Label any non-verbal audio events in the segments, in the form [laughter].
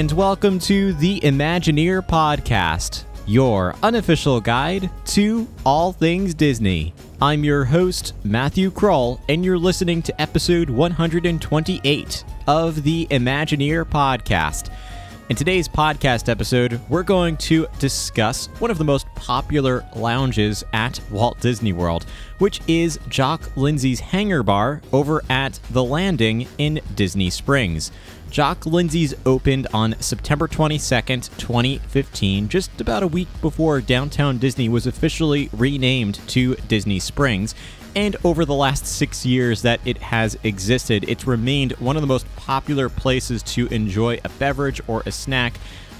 And welcome to the Imagineer Podcast, your unofficial guide to all things Disney. I'm your host, Matthew Kroll, and you're listening to episode 128 of the Imagineer Podcast. In today's podcast episode, we're going to discuss one of the most popular lounges at Walt Disney World, which is Jock Lindsey's Hangar Bar over at The Landing in Disney Springs. Jock Lindsey's opened on September 22nd, 2015, just about a week before Downtown Disney was officially renamed to Disney Springs. And over the last six years that it has existed, it's remained one of the most popular places to enjoy a beverage or a snack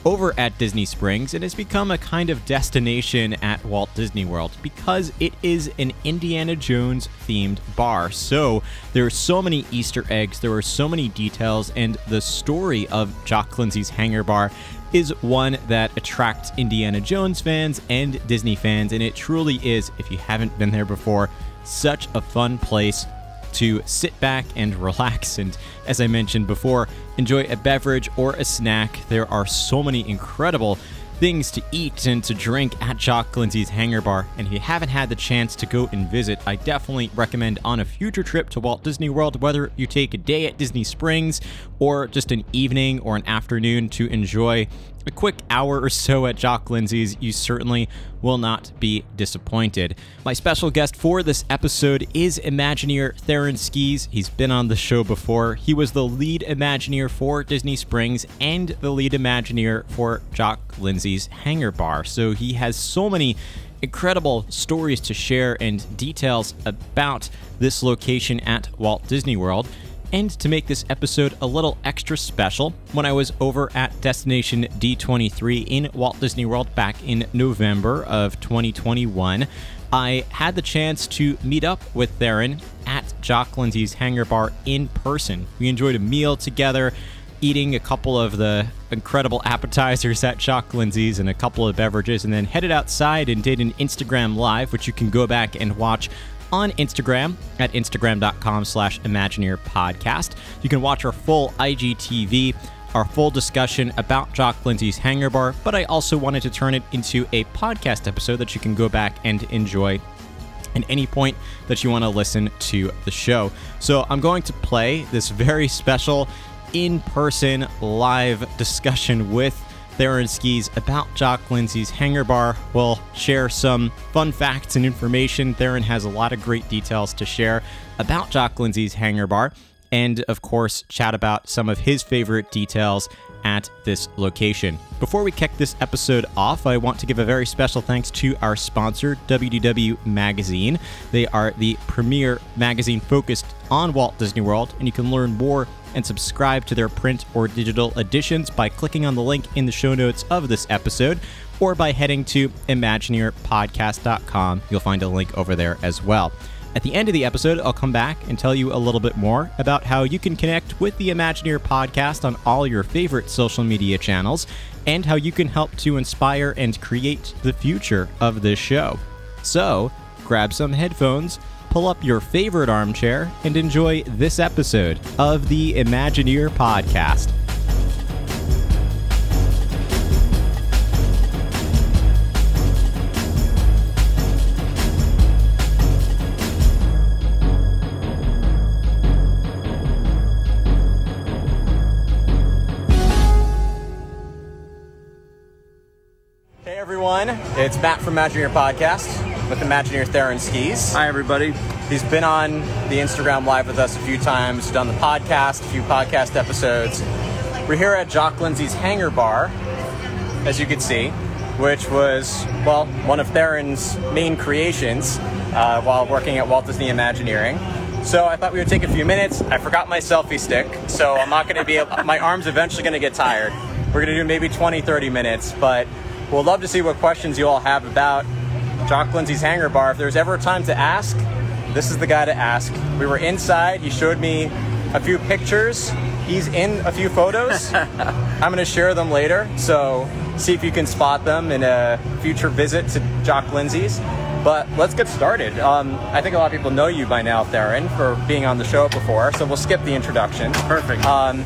over at Disney Springs and has become a kind of destination at Walt Disney World because it is an Indiana Jones themed bar. So there are so many Easter eggs, there are so many details, and the story of Jock Lindsey's Hangar Bar is one that attracts Indiana Jones fans and Disney fans, and it truly is, if you haven't been there before, such a fun place to sit back and relax and, as I mentioned before, enjoy a beverage or a snack. There are so many incredible things to eat and to drink at Jock Lindsey's Hangar Bar, and if you haven't had the chance to go and visit, I definitely recommend on a future trip to Walt Disney World, whether you take a day at Disney Springs or just an evening or an afternoon to enjoy a quick hour or so at Jock Lindsey's, you certainly will not be disappointed. My special guest for this episode is Imagineer Theron Skees. He's been on the show before. He was the lead Imagineer for Disney Springs and the lead Imagineer for Jock Lindsey's Hangar Bar. So he has so many incredible stories to share and details about this location at Walt Disney World. And to make this episode a little extra special, when I was over at Destination D23 in Walt Disney World back in November of 2021, I had the chance to meet up with Theron at Jock Lindsey's Hangar Bar in person. We enjoyed a meal together, eating a couple of the incredible appetizers at Jock Lindsey's and a couple of beverages, and then headed outside and did an Instagram live, which you can go back and watch on Instagram at instagram.com slash Imagineer podcast. You can watch our full IGTV, our full discussion about Jock Lindsey's Hangar Bar, but I also wanted to turn it into a podcast episode that you can go back and enjoy at any point that you want to listen to the show. So I'm going to play this very special in person live discussion with Theron Skees about Jock Lindsey's Hangar Bar. We'll share some fun facts and information. Theron has a lot of great details to share about Jock Lindsey's Hangar Bar, and of course, chat about some of his favorite details at this location. Before we kick this episode off, I want to give a very special thanks to our sponsor, WDW Magazine. They are the premier magazine focused on Walt Disney World, and you can learn more and subscribe to their print or digital editions by clicking on the link in the show notes of this episode or by heading to imagineerpodcast.com. You'll find a link over there as well. At the end of the episode, I'll come back and tell you a little bit more about how you can connect with the Imagineer podcast on all your favorite social media channels and how you can help to inspire and create the future of this show. So, grab some headphones, pull up your favorite armchair, and enjoy this episode of the Imagineer podcast. Hey everyone, it's Matt from Imagineer Podcast with Imagineer Theron Skees. Hi, everybody. He's been on the Instagram Live with us a few times, done the podcast, a few podcast episodes. We're here at Jock Lindsey's Hangar Bar, as you can see, which was, well, one of Theron's main creations uh, while working at Walt Disney Imagineering. So I thought we would take a few minutes. I forgot my selfie stick, so I'm not going to be, able, my arm's eventually going to get tired. We're going to do maybe 20, 30 minutes, but we'll love to see what questions you all have about Jock Lindsey's Hangar Bar. If there's ever a time to ask, this is the guy to ask. We were inside. He showed me a few pictures. He's in a few photos. [laughs] I'm going to share them later. So see if you can spot them in a future visit to Jock Lindsey's. But let's get started. Um, I think a lot of people know you by now, Theron, for being on the show before. So we'll skip the introduction. Perfect. Um,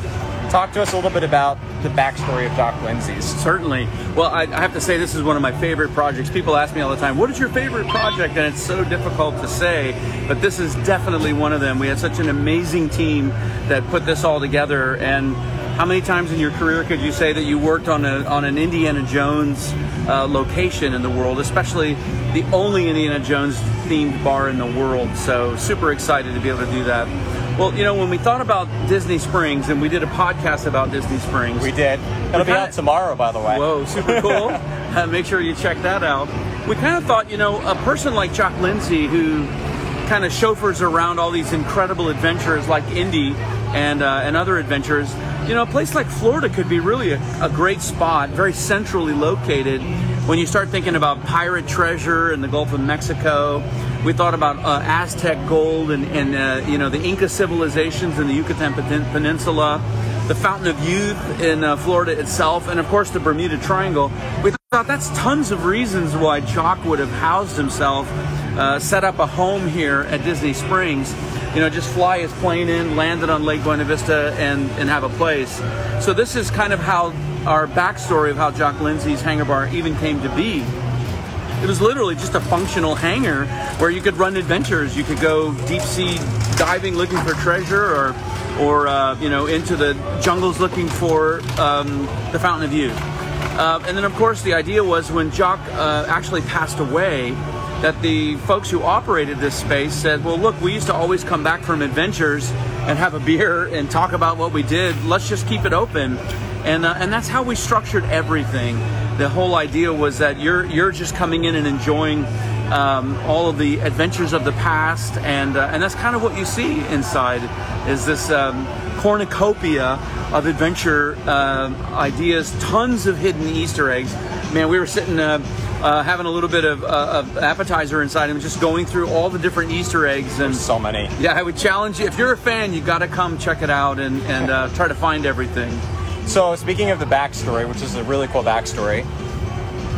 talk to us a little bit about the backstory of Jock Lindsey's. Certainly. Well, I, I, have to say this is one of my favorite projects. People ask me all the time, "What is your favorite project?" And it's so difficult to say, but this is definitely one of them. We had such an amazing team that put this all together, and how many times in your career could you say that you worked on a on an Indiana Jones uh, location in the world, especially the only Indiana Jones themed bar in the world? So super excited to be able to do that. Well, you know, when we thought about Disney Springs, and we did a podcast about Disney Springs, we did. It'll be out tomorrow, by the way. Whoa, super [laughs] cool! uh, make sure you check that out. We kind of thought, you know, a person like Jock Lindsey who kind of chauffeurs around all these incredible adventures like Indy and uh, and other adventures. You know, a place like Florida could be really a, a great spot, very centrally located. When you start thinking about pirate treasure in the Gulf of Mexico, we thought about uh, Aztec gold and, and uh, you know the Inca civilizations in the Yucatan Peninsula, the Fountain of Youth in uh, Florida itself, and of course the Bermuda Triangle. We thought that's tons of reasons why Jock would have housed himself, uh, set up a home here at Disney Springs. You know, just fly his plane in, land it on Lake Buena Vista, and, and have a place. So this is kind of how our backstory of how Jock Lindsey's Hangar Bar even came to be. It was literally just a functional hangar where you could run adventures. You could go deep sea diving looking for treasure, or, or uh, you know, into the jungles looking for um, the Fountain of Youth. Uh, and then, of course, the idea was when Jock uh, actually passed away, that the folks who operated this space said, "Well, look, we used to always come back from adventures and have a beer and talk about what we did. Let's just keep it open." And uh, and that's how we structured everything the whole idea was that you're you're just coming in and enjoying um, all of the adventures of the past, and uh, and that's kind of what you see inside is this um, cornucopia of adventure uh, ideas, tons of hidden Easter eggs. Man, we were sitting. Uh, uh, having a little bit of, uh, of, appetizer inside him, just going through all the different Easter eggs and There's so many. Yeah, I would challenge you if you're a fan, you got to come check it out and and uh, try to find everything. So, speaking of the backstory, which is a really cool backstory,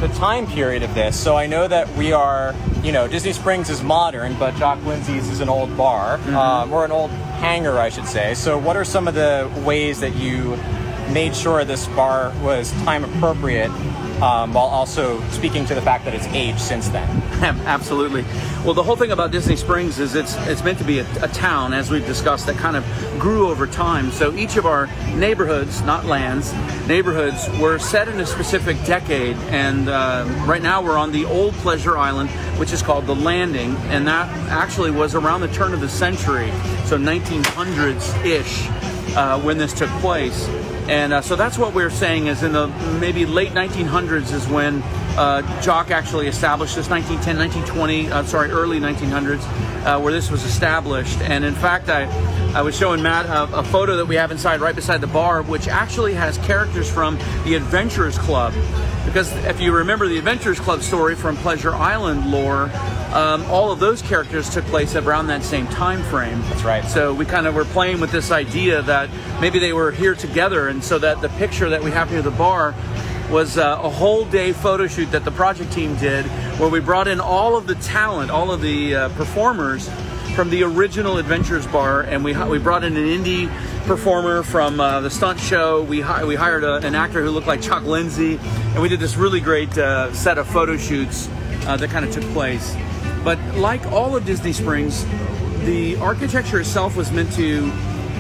the time period of this. So, I know that we are, you know, Disney Springs is modern, but Jock Lindsey's is an old bar, mm-hmm. um, or an old hangar, I should say. So, what are some of the ways that you made sure this bar was time appropriate um, while also speaking to the fact that it's aged since then. [laughs] Absolutely. Well, the whole thing about Disney Springs is it's it's meant to be a, a, town, as we've discussed, that kind of grew over time. So each of our neighborhoods, not lands, neighborhoods were set in a specific decade. And uh, right now we're on the old Pleasure Island, which is called the Landing, and that actually was around the turn of the century, so 1900s ish, uh, when this took place. And uh, so that's what we're saying is in the maybe late 1900s is when uh, Jock actually established this 1910, 1920, uh, sorry, early 1900s, uh, where this was established. And in fact, I, I was showing Matt a, a, photo that we have inside right beside the bar, which actually has characters from the Adventurers Club. Because if you remember the Adventurers Club story from Pleasure Island lore, um, all of those characters took place around that same time frame. That's right. So we kind of were playing with this idea that maybe they were here together, and so that the picture that we have here at the bar was uh, a whole day photo shoot that the project team did, where we brought in all of the talent, all of the uh, performers from the original Adventures Bar, and we we brought in an Indy performer from uh, the stunt show. We hi- we hired a, an actor who looked like Jock Lindsey, and we did this really great uh, set of photo shoots uh, that kind of took place. But like all of Disney Springs, the architecture itself was meant to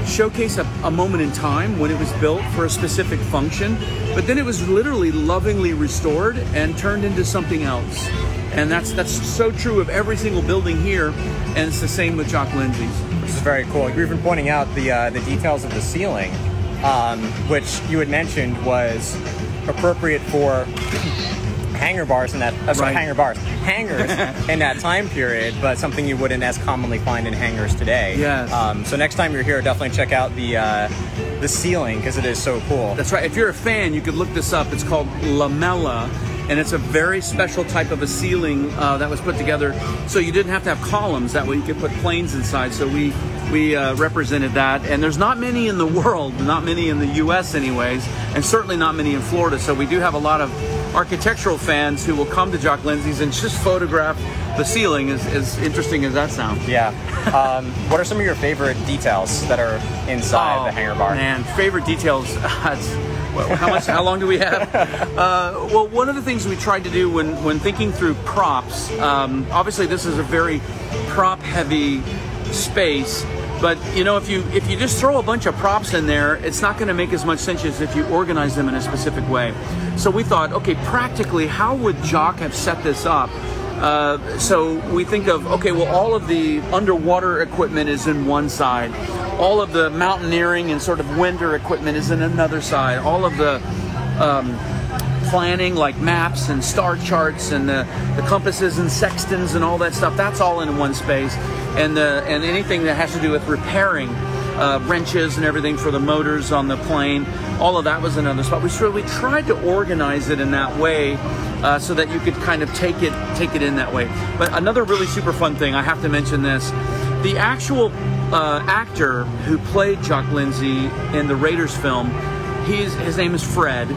showcase a, a, moment in time when it was built for a specific function, but then it was literally lovingly restored and turned into something else. And that's that's so true of every single building here, and it's the same with Jock Lindsey's. Which is very cool. You're even pointing out the uh, the details of the ceiling, um, which you had mentioned was appropriate for hangar bars and that uh, sorry, right. hangar bars hangars [laughs] in that time period, but something you wouldn't as commonly find in hangars today. Yes. Um, so next time you're here, definitely check out the uh, the ceiling because it is so cool. That's right. If you're a fan, you could look this up. It's called Lamella and it's a very special type of a ceiling uh, that was put together so you didn't have to have columns that way you could put planes inside so we we uh, represented that and there's not many in the [laughs] world not many in the us anyways and certainly not many in florida so we do have a lot of architectural fans who will come to Jock Lindsey's and just photograph the ceiling, as, as interesting as that sounds. Yeah. Um, what are some of your favorite details that are inside the hangar bar? Oh, Man, favorite details. [laughs] How much? How long do we have? [laughs] Uh, well, one of the things we tried to do when when thinking through props. Um, obviously, this is a very prop-heavy space. But you know, if you if you just throw a bunch of props in there, it's not going to make as much sense as if you organize them in a specific way. So we thought, okay, practically, how would Jock have set this up? Uh, so we think of okay, well, all of the underwater equipment is in one side, all of the mountaineering and sort of winter equipment is in another side, all of the um, planning like maps and star charts and the, the compasses and sextants and all that stuff that's all in one space. And the and anything that has to do with repairing uh, wrenches and everything for the motors on the plane all of that was another spot. We sort of, we tried to organize it in that way uh, so that you could kind of take it take it in that way. But another really super fun thing I have to mention this the actual uh, actor who played Jock Lindsey in the Raiders film he's his name is Fred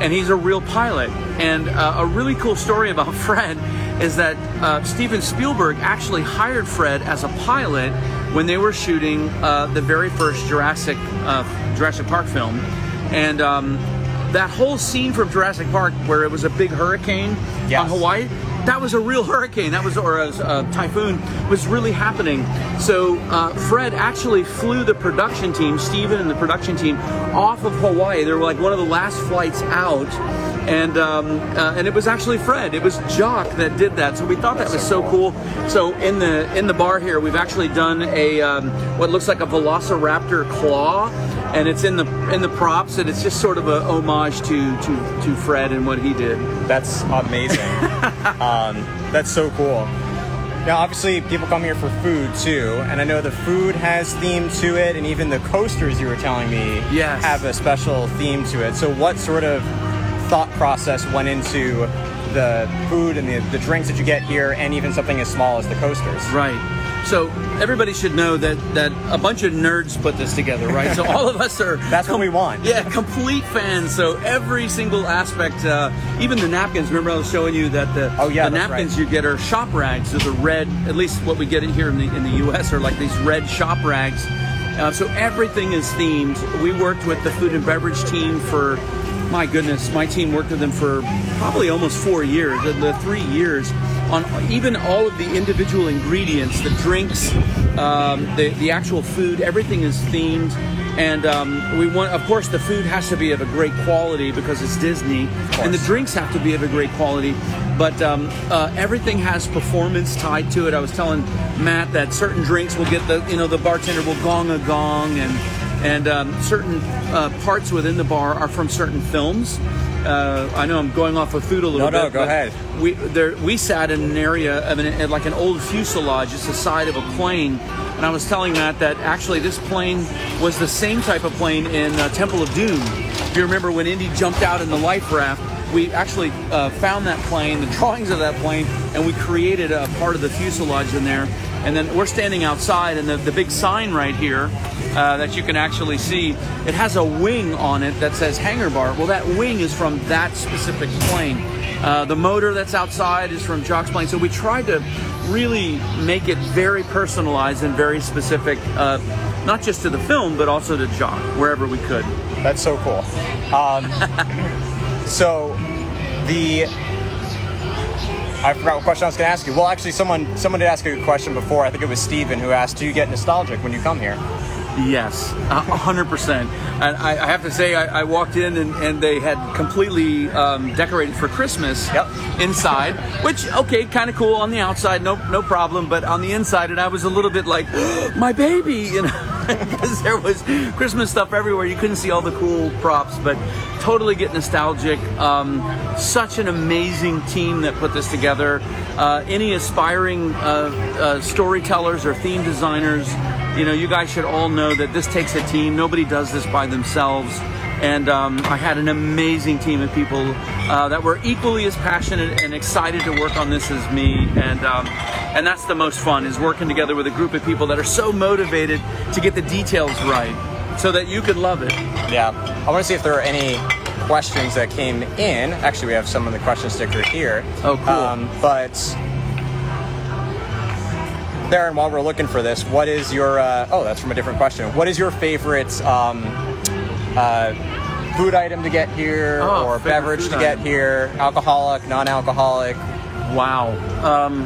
and he's a real pilot. And uh, a really cool story about [laughs] Fred is that uh, Steven Spielberg actually hired Fred as a pilot when they were shooting uh, the very first Jurassic uh, Jurassic Park film, and um, that whole scene from Jurassic Park where it was a big hurricane Yes. on Hawaii. That was a real hurricane. That was or a, a typhoon was really happening. So uh, Fred actually flew the production team, Steven and the production team, off of Hawaii. They were like one of the last flights out, and um, uh, and it was actually Fred. It was Jock that did that. So we thought that was so cool. So in the in the bar here, we've actually done a um, what looks like a Velociraptor claw, and it's in the in the props, and it's just sort of a homage to to to Fred and what he did. That's amazing. [laughs] um, that's so cool. Now, obviously, people come here for food too, and I know the food has theme to it, and even the coasters you were telling me Yes. have a special theme to it. So, what sort of thought process went into the food and the, the drinks that you get here, and even something as small as the coasters? Right. So everybody should know that that a bunch of nerds put this together, right? So all of us are [laughs] That's what we want. Yeah, complete fans. So every single aspect, uh, even the napkins. Remember, I was showing you that the Oh, yeah, the napkins right. you get are shop rags. So the red, at least what we get in here in the in the U.S. are like these red shop rags. Uh, so everything is themed. We worked with the food and beverage team for, my goodness, my team worked with them for probably almost four years, the, the three years, on even all of the individual ingredients, the drinks, um, the the actual food. Everything is themed, and um, we want, of course, the food has to be of a great quality because it's Disney, and the drinks have to be of a great quality. But um, uh, everything has performance tied to it. I was telling Matt that certain drinks will get the, you know, the bartender will gong a gong, and and um, certain uh, parts within the bar are from certain films. Uh, I know I'm going off of food a little No, bit. no, go but ahead. We there we sat in an area of an, like an old fuselage, it's the side of a plane, and I was telling Matt that actually this plane was the same type of plane in uh, Temple of Doom. If you remember when Indy jumped out in the life raft, we actually uh, found that plane, the drawings of that plane, and we created a part of the fuselage in there. And then we're standing outside, and the, the big sign right here uh, that you can actually see, it has a wing on it that says hangar bar. Well, that wing is from that specific plane. Uh, the motor that's outside is from Jock's plane. So we tried to really make it very personalized and very specific, uh, not just to the film, but also to Jock, wherever we could. That's so cool. Um, [laughs] so the I forgot what question I was going to ask you. Well, actually, someone someone did ask a question before. I think it was Steven who asked, "Do you get nostalgic when you come here?" Yes, a hundred percent. And I, I have to say, I, I walked in and, and they had completely um, decorated for Christmas Yep. inside, which okay, kind of cool on the outside, no no problem. But on the inside, and I was a little bit like, [gasps] my baby, [laughs] you know, because there was Christmas stuff everywhere. You couldn't see all the cool props, but totally get nostalgic. Um, such an amazing team that put this together. Uh, any aspiring uh, uh, storytellers or theme designers you know, you guys should all know that this takes a team. Nobody does this by themselves. And um, I had an amazing team of people uh, that were equally as passionate and excited to work on this as me. And um, and that's the most fun is working together with a group of people that are so motivated to get the details right, so that you could love it. Yeah, I want to see if there are any questions that came in. Actually, we have some of the question sticker here. Oh, cool. Um, but Darren, while we're looking for this, what is your? Uh, oh, that's from a different question. What is your favorite um, uh, food item to get here, Oh, or beverage to get item. here? Alcoholic, non-alcoholic? Wow. Um,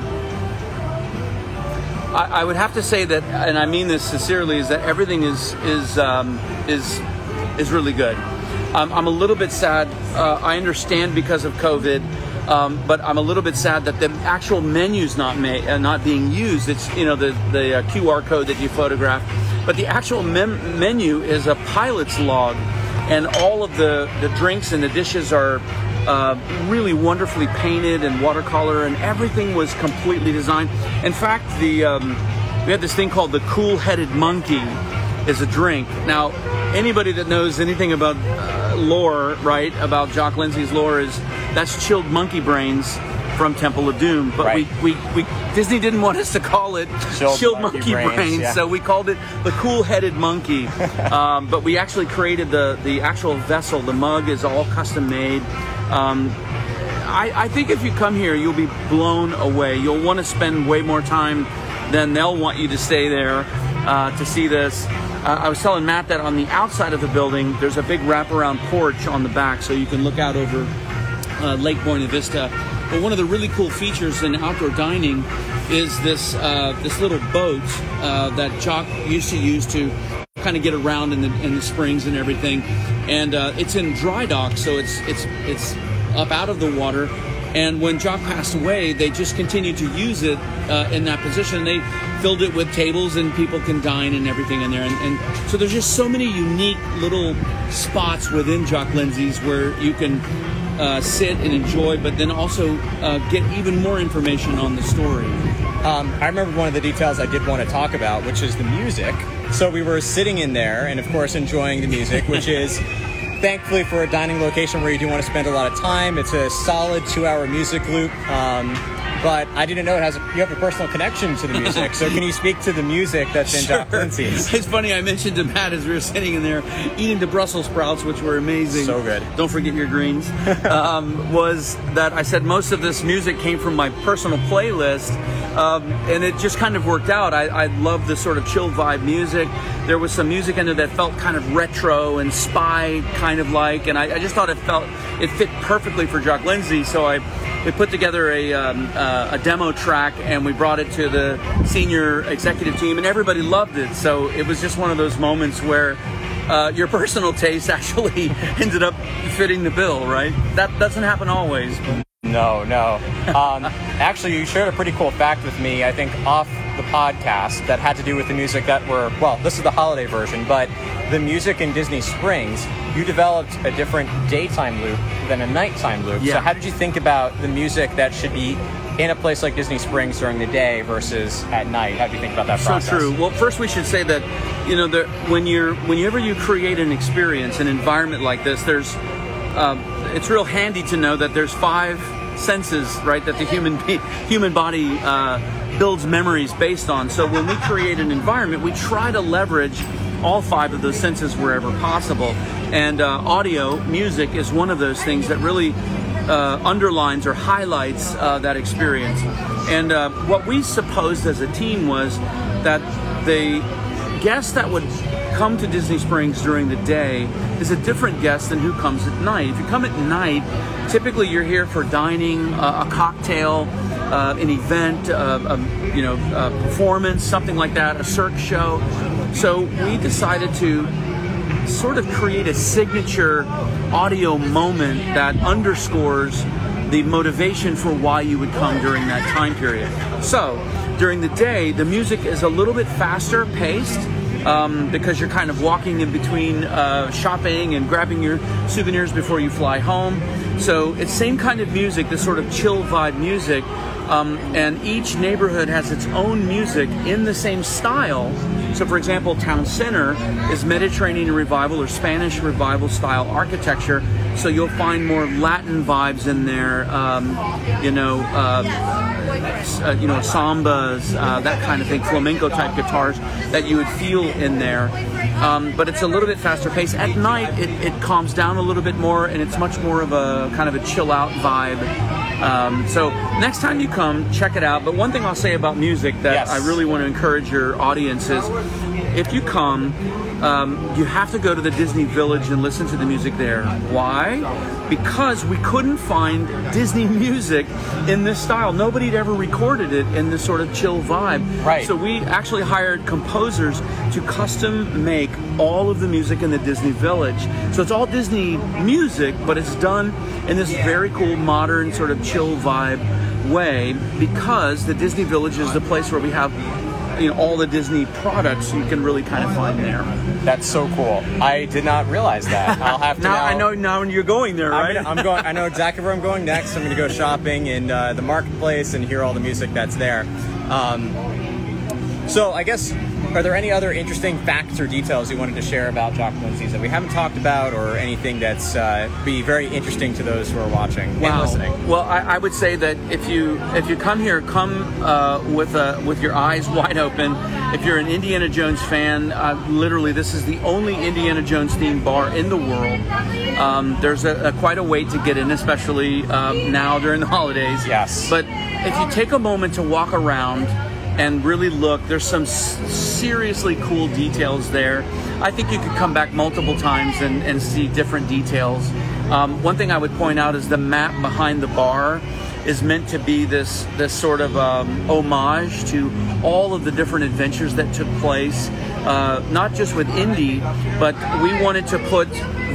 I, I would have to say that, and I mean this sincerely, is that everything is is um, is is really good. Um, I'm a little bit sad. Uh, I understand because of COVID, um, but I'm a little bit sad that the actual menu's not ma- uh, not being used. It's you know the the uh, QR code that you photograph, but the actual mem- menu is a pilot's log, and all of the the drinks and the dishes are uh, really wonderfully painted and watercolor, and everything was completely designed. In fact, the um, we had this thing called the cool-headed monkey, is a drink. Now, anybody that knows anything about uh, lore, right, about Jock Lindsey's lore, is that's chilled monkey brains from Temple of Doom. But Right. we, we, we Disney didn't want us to call it Chilled monkey, monkey brains, brains, yeah. so we called it the cool-headed monkey. [laughs] um, but we actually created the the actual vessel. The mug is all custom made. Um, I, I think if you come here, you'll be blown away. You'll want to spend way more time than they'll want you to stay there uh, to see this. Uh, I was telling Matt that on the outside of the building, there's a big wraparound porch on the back, so you can look out over uh, Lake Buena Vista. But one of the really cool features in outdoor dining is this uh, this little boat uh, that Jock used to use to kind of get around in the in the springs and everything. And uh, it's in dry dock, so it's it's it's up out of the water. And when Jock passed away, they just continued to use it uh, in that position. They filled it with tables, and people can dine and everything in there. And, and so there's just so many unique little spots within Jock Lindsey's where you can uh, sit and enjoy, but then also uh, get even more information on the story. Um, I remember one of the details I did want to talk about, which is the music. So we were sitting in there, and of course enjoying the music, which [laughs] is thankfully for a dining location where you do want to spend a lot of time. It's a solid two-hour music loop. Um, but I didn't know it has. A, you have a personal connection to the music. so can you speak to the music that's in Jock Lindsey's? It's funny. I mentioned to Matt as we were sitting in there eating the Brussels sprouts, which were amazing. So good. Don't forget your greens. [laughs] um, was that I said most of this music came from my personal playlist, um, and it just kind of worked out. I, I love this sort of chill vibe music. There was some music in there that felt kind of retro and spy kind of like, and I, I just thought it felt it fit perfectly for Jock Lindsey. So I we put together a, um, uh, a demo track and we brought it to the senior executive team and everybody loved it so it was just one of those moments where uh, your personal taste [laughs] actually ended up fitting the bill right that doesn't happen always No, no. Um, actually, you shared a pretty cool fact with me, I think, off the podcast that had to do with the music that were, well, this is the holiday version, but the music in Disney Springs, you developed a different daytime loop than a nighttime loop. Yeah. So, how did you think about the music that should be in a place like Disney Springs during the day versus at night? How do you think about that so process? true well first we should say that you know when you're whenever you create an experience an environment like this there's um, it's real handy to know that there's five senses right that the human be- human body uh, builds memories based on so when we create an environment we try to leverage all five of those senses wherever possible and uh, audio music is one of those things that really uh, underlines or highlights uh, that experience. And uh, what we supposed as a team was that the guest that would come to Disney Springs during the day is a different guest than who comes at night. If you come at night, typically you're here for dining, uh, a cocktail, uh, an event, uh, a, you know, performance, something like that, a cirque show. So we decided to sort of create a signature audio moment that underscores the motivation for why you would come during that time period. So, during the day, the music is a little bit faster paced um, because you're kind of walking in between uh, shopping and grabbing your souvenirs before you fly home. So, it's same kind of music, this sort of chill vibe music. Um, and each neighborhood has its own music in the same style. So, for example, Town Center is Mediterranean revival or Spanish revival style architecture. So you'll find more Latin vibes in there. Um, you know, uh, uh, you know, sambas, uh, that kind of thing, flamenco type guitars that you would feel in there. Um, but it's a little bit faster paced. At night, it, it calms down a little bit more, and it's much more of a kind of a chill out vibe. Um, so next time you come, check it out. But one thing I'll say about music that Yes. I really want to encourage your audience is, if you come, um, you have to go to the Disney Village and listen to the music there. Why? Because we couldn't find Disney [laughs] music in this style. Nobody had ever recorded it in this sort of chill vibe. Right. So we actually hired composers to custom make all of the music in the Disney Village. So it's all Disney music, but it's done in this very cool, modern, sort of chill vibe way because the Disney Village is the place where we have you know all the Disney products you can really kind of find there. That's so cool. I did not realize that. [laughs] I'll have to Now, now I know now you're going there, I'm, right? gonna- I'm going. I know exactly where I'm going next. I'm going to go shopping in uh, the marketplace and hear all the music that's there. Um, so I guess, are there any other interesting facts or details you wanted to share about Jock Lindsey's that we haven't talked about, or anything that's uh, be very interesting to those who are watching and listening? Well, I, I would say that if you if you come here, come uh, with a, with your eyes [laughs] wide open. If you're an Indiana Jones fan, uh, literally, this is the only Indiana Jones themed bar in the world. Um, there's a, a quite a wait to get in, especially um, now during the holidays. Yes. But if you take a moment to walk around and really look, there's some s- seriously cool details there. I think you could come back multiple times and, and see different details. Um, one thing I would point out is the map behind the bar is meant to be this this sort of um, homage to all of the different adventures that took place, uh, not just with Indy, but we wanted to put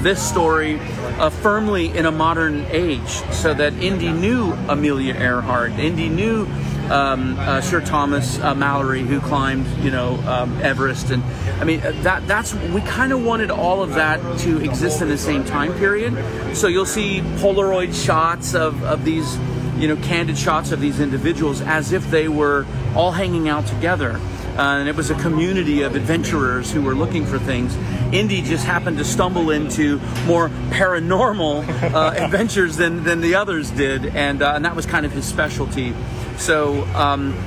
this story uh, firmly in a modern age, so that Indy knew Amelia Earhart, Indy knew um, uh, Sir Thomas uh, Mallory, who climbed, you know, um, Everest, and I mean uh, that that's we kind of wanted all of that to exist in the same time period. So you'll see Polaroid shots of of these, you know, candid shots of these individuals as if they were all hanging out together. Uh, and it was a community of adventurers who were looking for things. Indy just happened to stumble into more paranormal uh, [laughs] adventures than, than the others did, and, uh, and that was kind of his specialty. So um,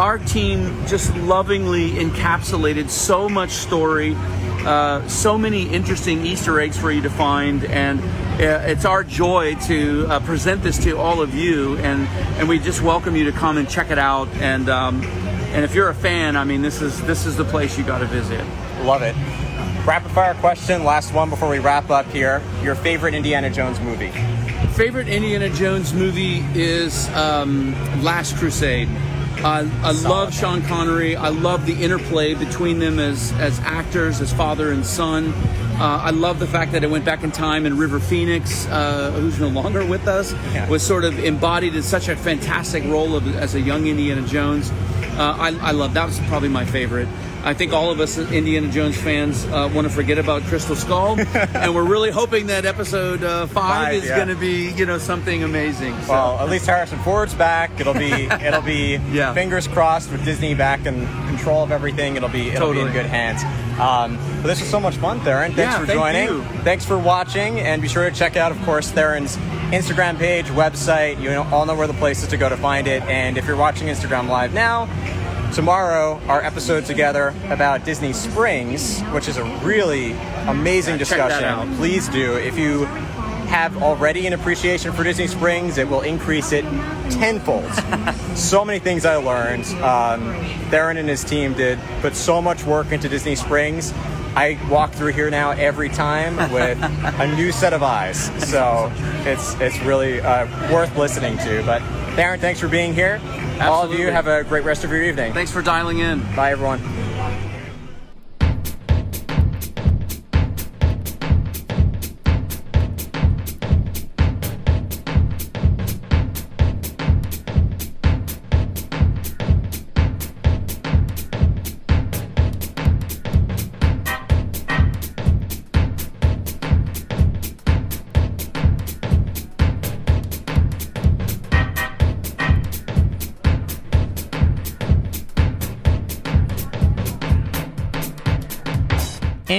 our team just lovingly encapsulated so much story, uh, so many interesting Easter eggs for you to find, and it's our joy to uh, present this to all of you, and, and we just welcome you to come and check it out. And um, and if you're a fan, I mean, this is this is the place you got to visit. Love it. Rapid fire question, last one before we wrap up here. Your favorite Indiana Jones movie? Favorite Indiana Jones movie is um, Last Crusade. I, I love Sean Connery. I love the interplay between them as as actors, as father and son. Uh, I love the fact that it went back in time and River Phoenix, uh, who's no longer with us, Yeah. was sort of embodied in such a fantastic role of, as a young Indiana Jones. Uh, I, I love that was probably my favorite. I think all of us Indiana Jones fans uh, want to forget about Crystal Skull, [laughs] and we're really hoping that episode uh, five, Five, is yeah. going to be you know something amazing. So. Well, at least Harrison Ford's back. It'll be [laughs] it'll be Yeah. fingers crossed with Disney back in control of everything. It'll be it'll be in good hands. Um, but this was so much fun, Theron. Thanks Yeah, for thank joining. you. Thanks for watching, and be sure to check out, of course, Theron's Instagram page, website. You know, all know where the places to go to find it. And if you're watching Instagram Live now. Tomorrow, our episode together about Disney Springs, which is a really amazing that discussion. Please do. If you have already an appreciation for Disney Springs, it will increase it tenfold. [laughs] so many things I learned. Um, Theron and his team did put so much work into Disney Springs. I walk through here now every time with a new set of eyes. So it's it's really uh, worth listening to. But Theron, thanks for being here. All of you have a great rest of your evening. Thanks for dialing in. Bye, everyone.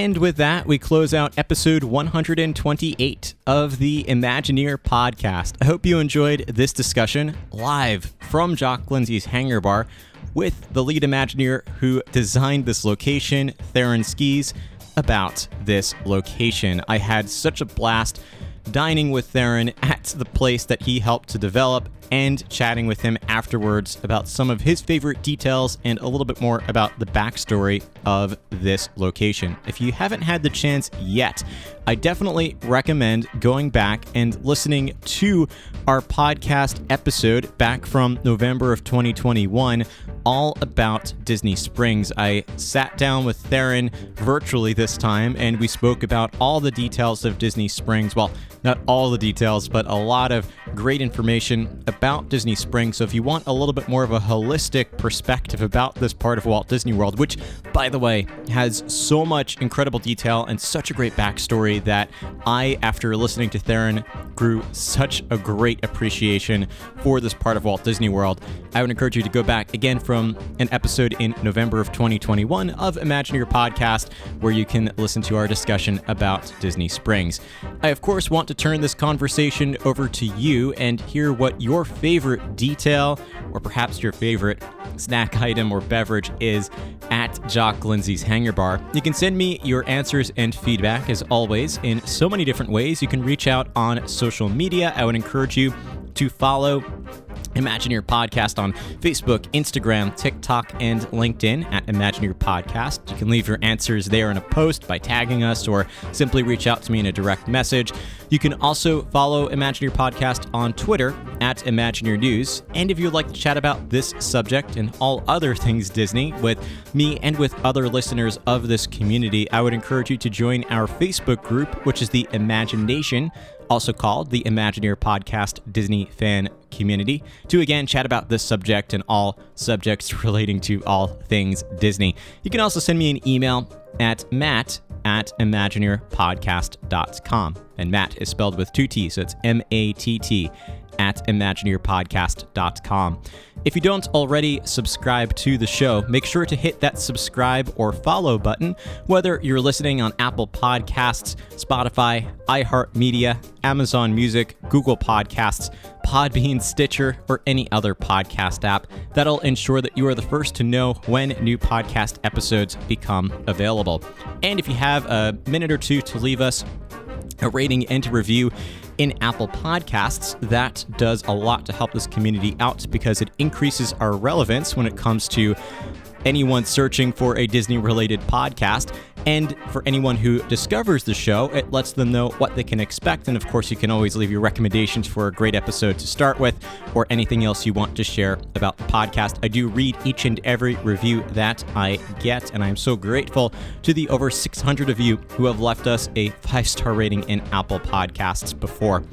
And with that, we close out episode 128 of the Imagineer podcast. I hope you enjoyed this discussion live from Jock Lindsey's Hangar Bar with the lead Imagineer who designed this location, Theron Skees, about this location. I had such a blast dining with Theron at the place that he helped to develop and chatting with him afterwards about some of his favorite details and a little bit more about the backstory of this location. If you haven't had the chance yet, I definitely recommend going back and listening to our podcast episode back from November of 2021 all about Disney Springs. I sat down with Theron virtually this time and we spoke about all the details of Disney Springs. Well, not all the details, but a lot of great information about Disney Springs. So if you want a little bit more of a holistic perspective about this part of Walt Disney World, which, by the way, has so much incredible detail and such a great backstory that I, after listening to Theron, grew such a great appreciation for this part of Walt Disney World. I would encourage you to go back again from an episode in November of 2021 of Imagineer Podcast, where you can listen to our discussion about Disney Springs. I, of course, want to turn this conversation over to you and hear what your favorite detail, or perhaps your favorite snack item or beverage, is at Jock Lindsey's Hangar Bar. You can send me your answers and feedback, as always, in so many different ways. You can reach out on social media. I would encourage you to follow Imagineer Podcast on Facebook, Instagram, TikTok, and LinkedIn at Imagineer Podcast. You can leave your answers there in a post by tagging us or simply reach out to me in a direct message. You can also follow Imagineer Podcast on Twitter at Imagineer News. And if you'd like to chat about this subject and all other things Disney with me and with other listeners of this community, I would encourage you to join our Facebook group, which is the Imagination also called the Imagineer Podcast Disney Fan Community, to again chat about this subject and all subjects [laughs] relating to all things Disney. You can also send me an email at matt at imagineerpodcast.com. And Matt is spelled with two T's, so it's M A T T at imagineerpodcast.com. If you don't already subscribe to the show, make sure to hit that subscribe or follow button, whether you're listening on Apple Podcasts, Spotify, iHeartMedia, Amazon Music, Google Podcasts, Podbean, Stitcher, or any other podcast app. That'll ensure that you are the first to know when new podcast episodes become available. And if you have a minute or two to leave us a rating and a review in Apple Podcasts. That does a lot to help this community out because it increases our relevance when it comes to anyone searching for a Disney related podcast. And for anyone who discovers the show, it lets them know what they can expect. And of course, you can always leave your recommendations for a great episode to start with or anything else you want to share about the podcast. I do read each and every review that I get, and I'm so grateful to the over 600 of you who have left us a five star rating in Apple Podcasts before.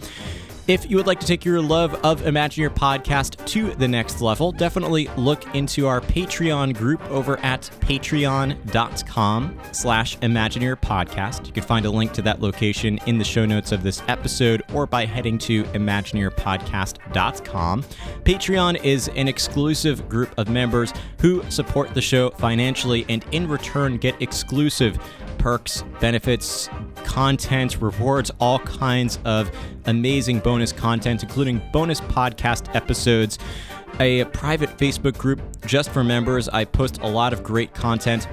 If you would like to take your love of Imagineer podcast to the next level, definitely look into our Patreon group over at patreon.com slash Imagineer podcast. You can find a link to that location in the show notes of this episode or by heading to imagineerpodcast.com. Patreon is an exclusive group of members who support the show financially and in return get exclusive perks, benefits, content, rewards, all kinds of amazing bonus content, including bonus podcast episodes, a private Facebook group just for members. I post a lot of great content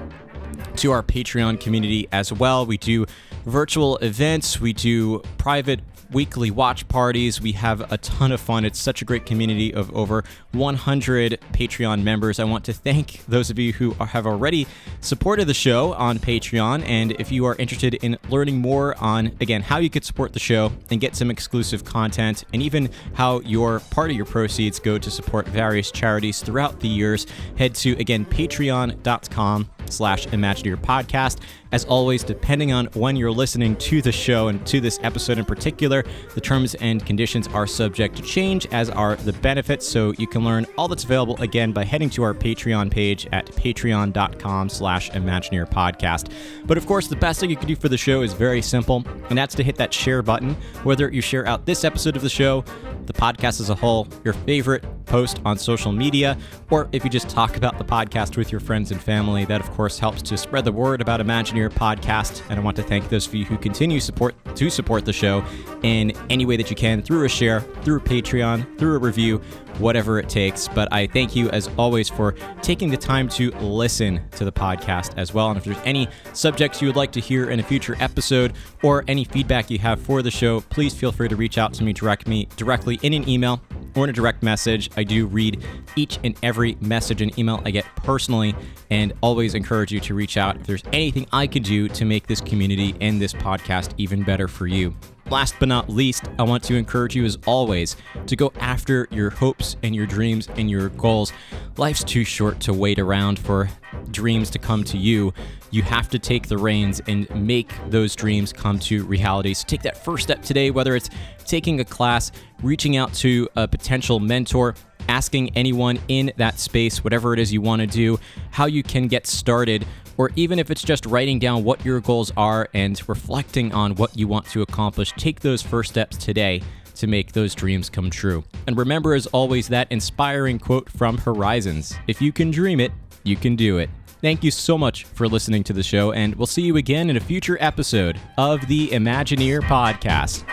to our Patreon community as well. We do virtual events, we do private weekly watch parties. We have a ton of fun. It's such a great community of over 100 Patreon members. I want to thank those of you who have already supported the show on Patreon. And if you are interested in learning more on, again, how you could support the show and get some exclusive content, and even how your part of your proceeds go to support various charities throughout the years, head to, again, patreon.com slash Imagineer Podcast. As always, depending on when you're listening to the show and to this episode in particular, the terms and conditions are subject to change, as are the benefits. So you can learn all that's available again by heading to our Patreon page at patreon.com slash Imagineer Podcast. But of course, the best thing you can do for the show is very simple, and that's to hit that share button, whether you share out this episode of the show, the podcast as a whole, your favorite post on social media, or if you just talk about the podcast with your friends and family. That, of course, helps to spread the word about Imagineer podcast. And I want to thank those of you who continue support to support the show in any way that you can through a share, through a Patreon, through a review, whatever it takes. But I thank you, as always, for taking the time to listen to the podcast as well. And if there's any subjects you would like to hear in a future episode or any feedback you have for the show, please feel free to reach out to me direct me directly in an email or in a direct message. I do read each and every message and email I get personally and always encourage you to reach out if there's anything I could do to make this community and this podcast even better for you. Last but not least, I want to encourage you, as always, to go after your hopes and your dreams and your goals. Life's too short to wait around for dreams to come to you. You have to take the reins and make those dreams come to reality. So take that first step today, whether it's taking a class, reaching out to a potential mentor, asking anyone in that space, whatever it is you want to do, how you can get started or even if it's just writing down what your goals are and reflecting on what you want to accomplish, take those first steps today to make those dreams come true. And remember, as always, that inspiring quote from Horizons If you can dream it, you can do it. Thank you so much for listening to the show, and we'll see you again in a future episode of the Imagineer Podcast.